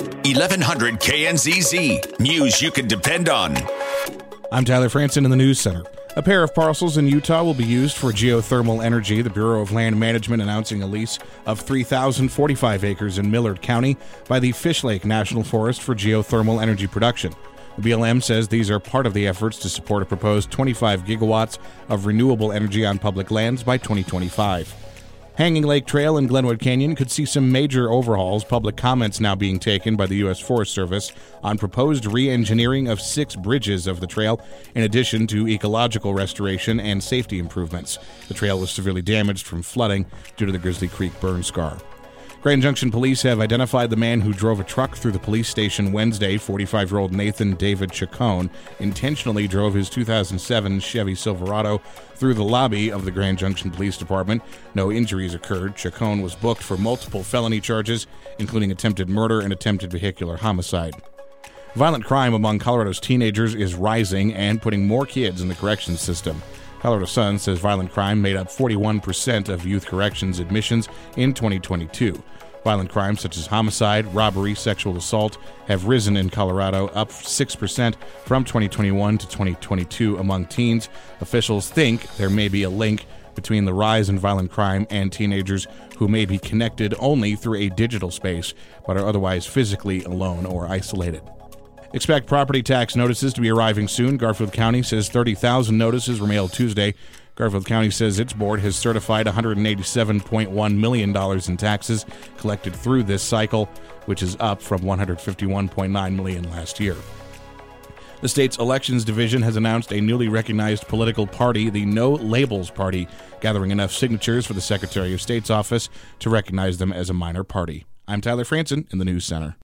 1100 KNZZ. News you can depend on. I'm Tyler Franson in the News Center. A pair of parcels in Utah will be used for geothermal energy. The Bureau of Land Management announcing a lease of 3,045 acres in Millard County by the Fish Lake National Forest for geothermal energy production. The BLM says these are part of the efforts to support a proposed 25 gigawatts of renewable energy on public lands by 2025. Hanging Lake Trail in Glenwood Canyon could see some major overhauls. Public comments now being taken by the U.S. Forest Service on proposed re engineering of six bridges of the trail, in addition to ecological restoration and safety improvements. The trail was severely damaged from flooding due to the Grizzly Creek burn scar. Grand Junction police have identified the man who drove a truck through the police station Wednesday. 45 year old Nathan David Chacon intentionally drove his 2007 Chevy Silverado through the lobby of the Grand Junction Police Department. No injuries occurred. Chacon was booked for multiple felony charges, including attempted murder and attempted vehicular homicide. Violent crime among Colorado's teenagers is rising and putting more kids in the corrections system. Colorado Sun says violent crime made up 41% of youth corrections admissions in 2022. Violent crimes such as homicide, robbery, sexual assault have risen in Colorado, up 6% from 2021 to 2022 among teens. Officials think there may be a link between the rise in violent crime and teenagers who may be connected only through a digital space but are otherwise physically alone or isolated. Expect property tax notices to be arriving soon. Garfield County says 30,000 notices were mailed Tuesday. Garfield County says its board has certified $187.1 million in taxes collected through this cycle, which is up from 151.9 million last year. The state's elections division has announced a newly recognized political party, the No Labels Party, gathering enough signatures for the Secretary of State's office to recognize them as a minor party. I'm Tyler Franson in the News Center.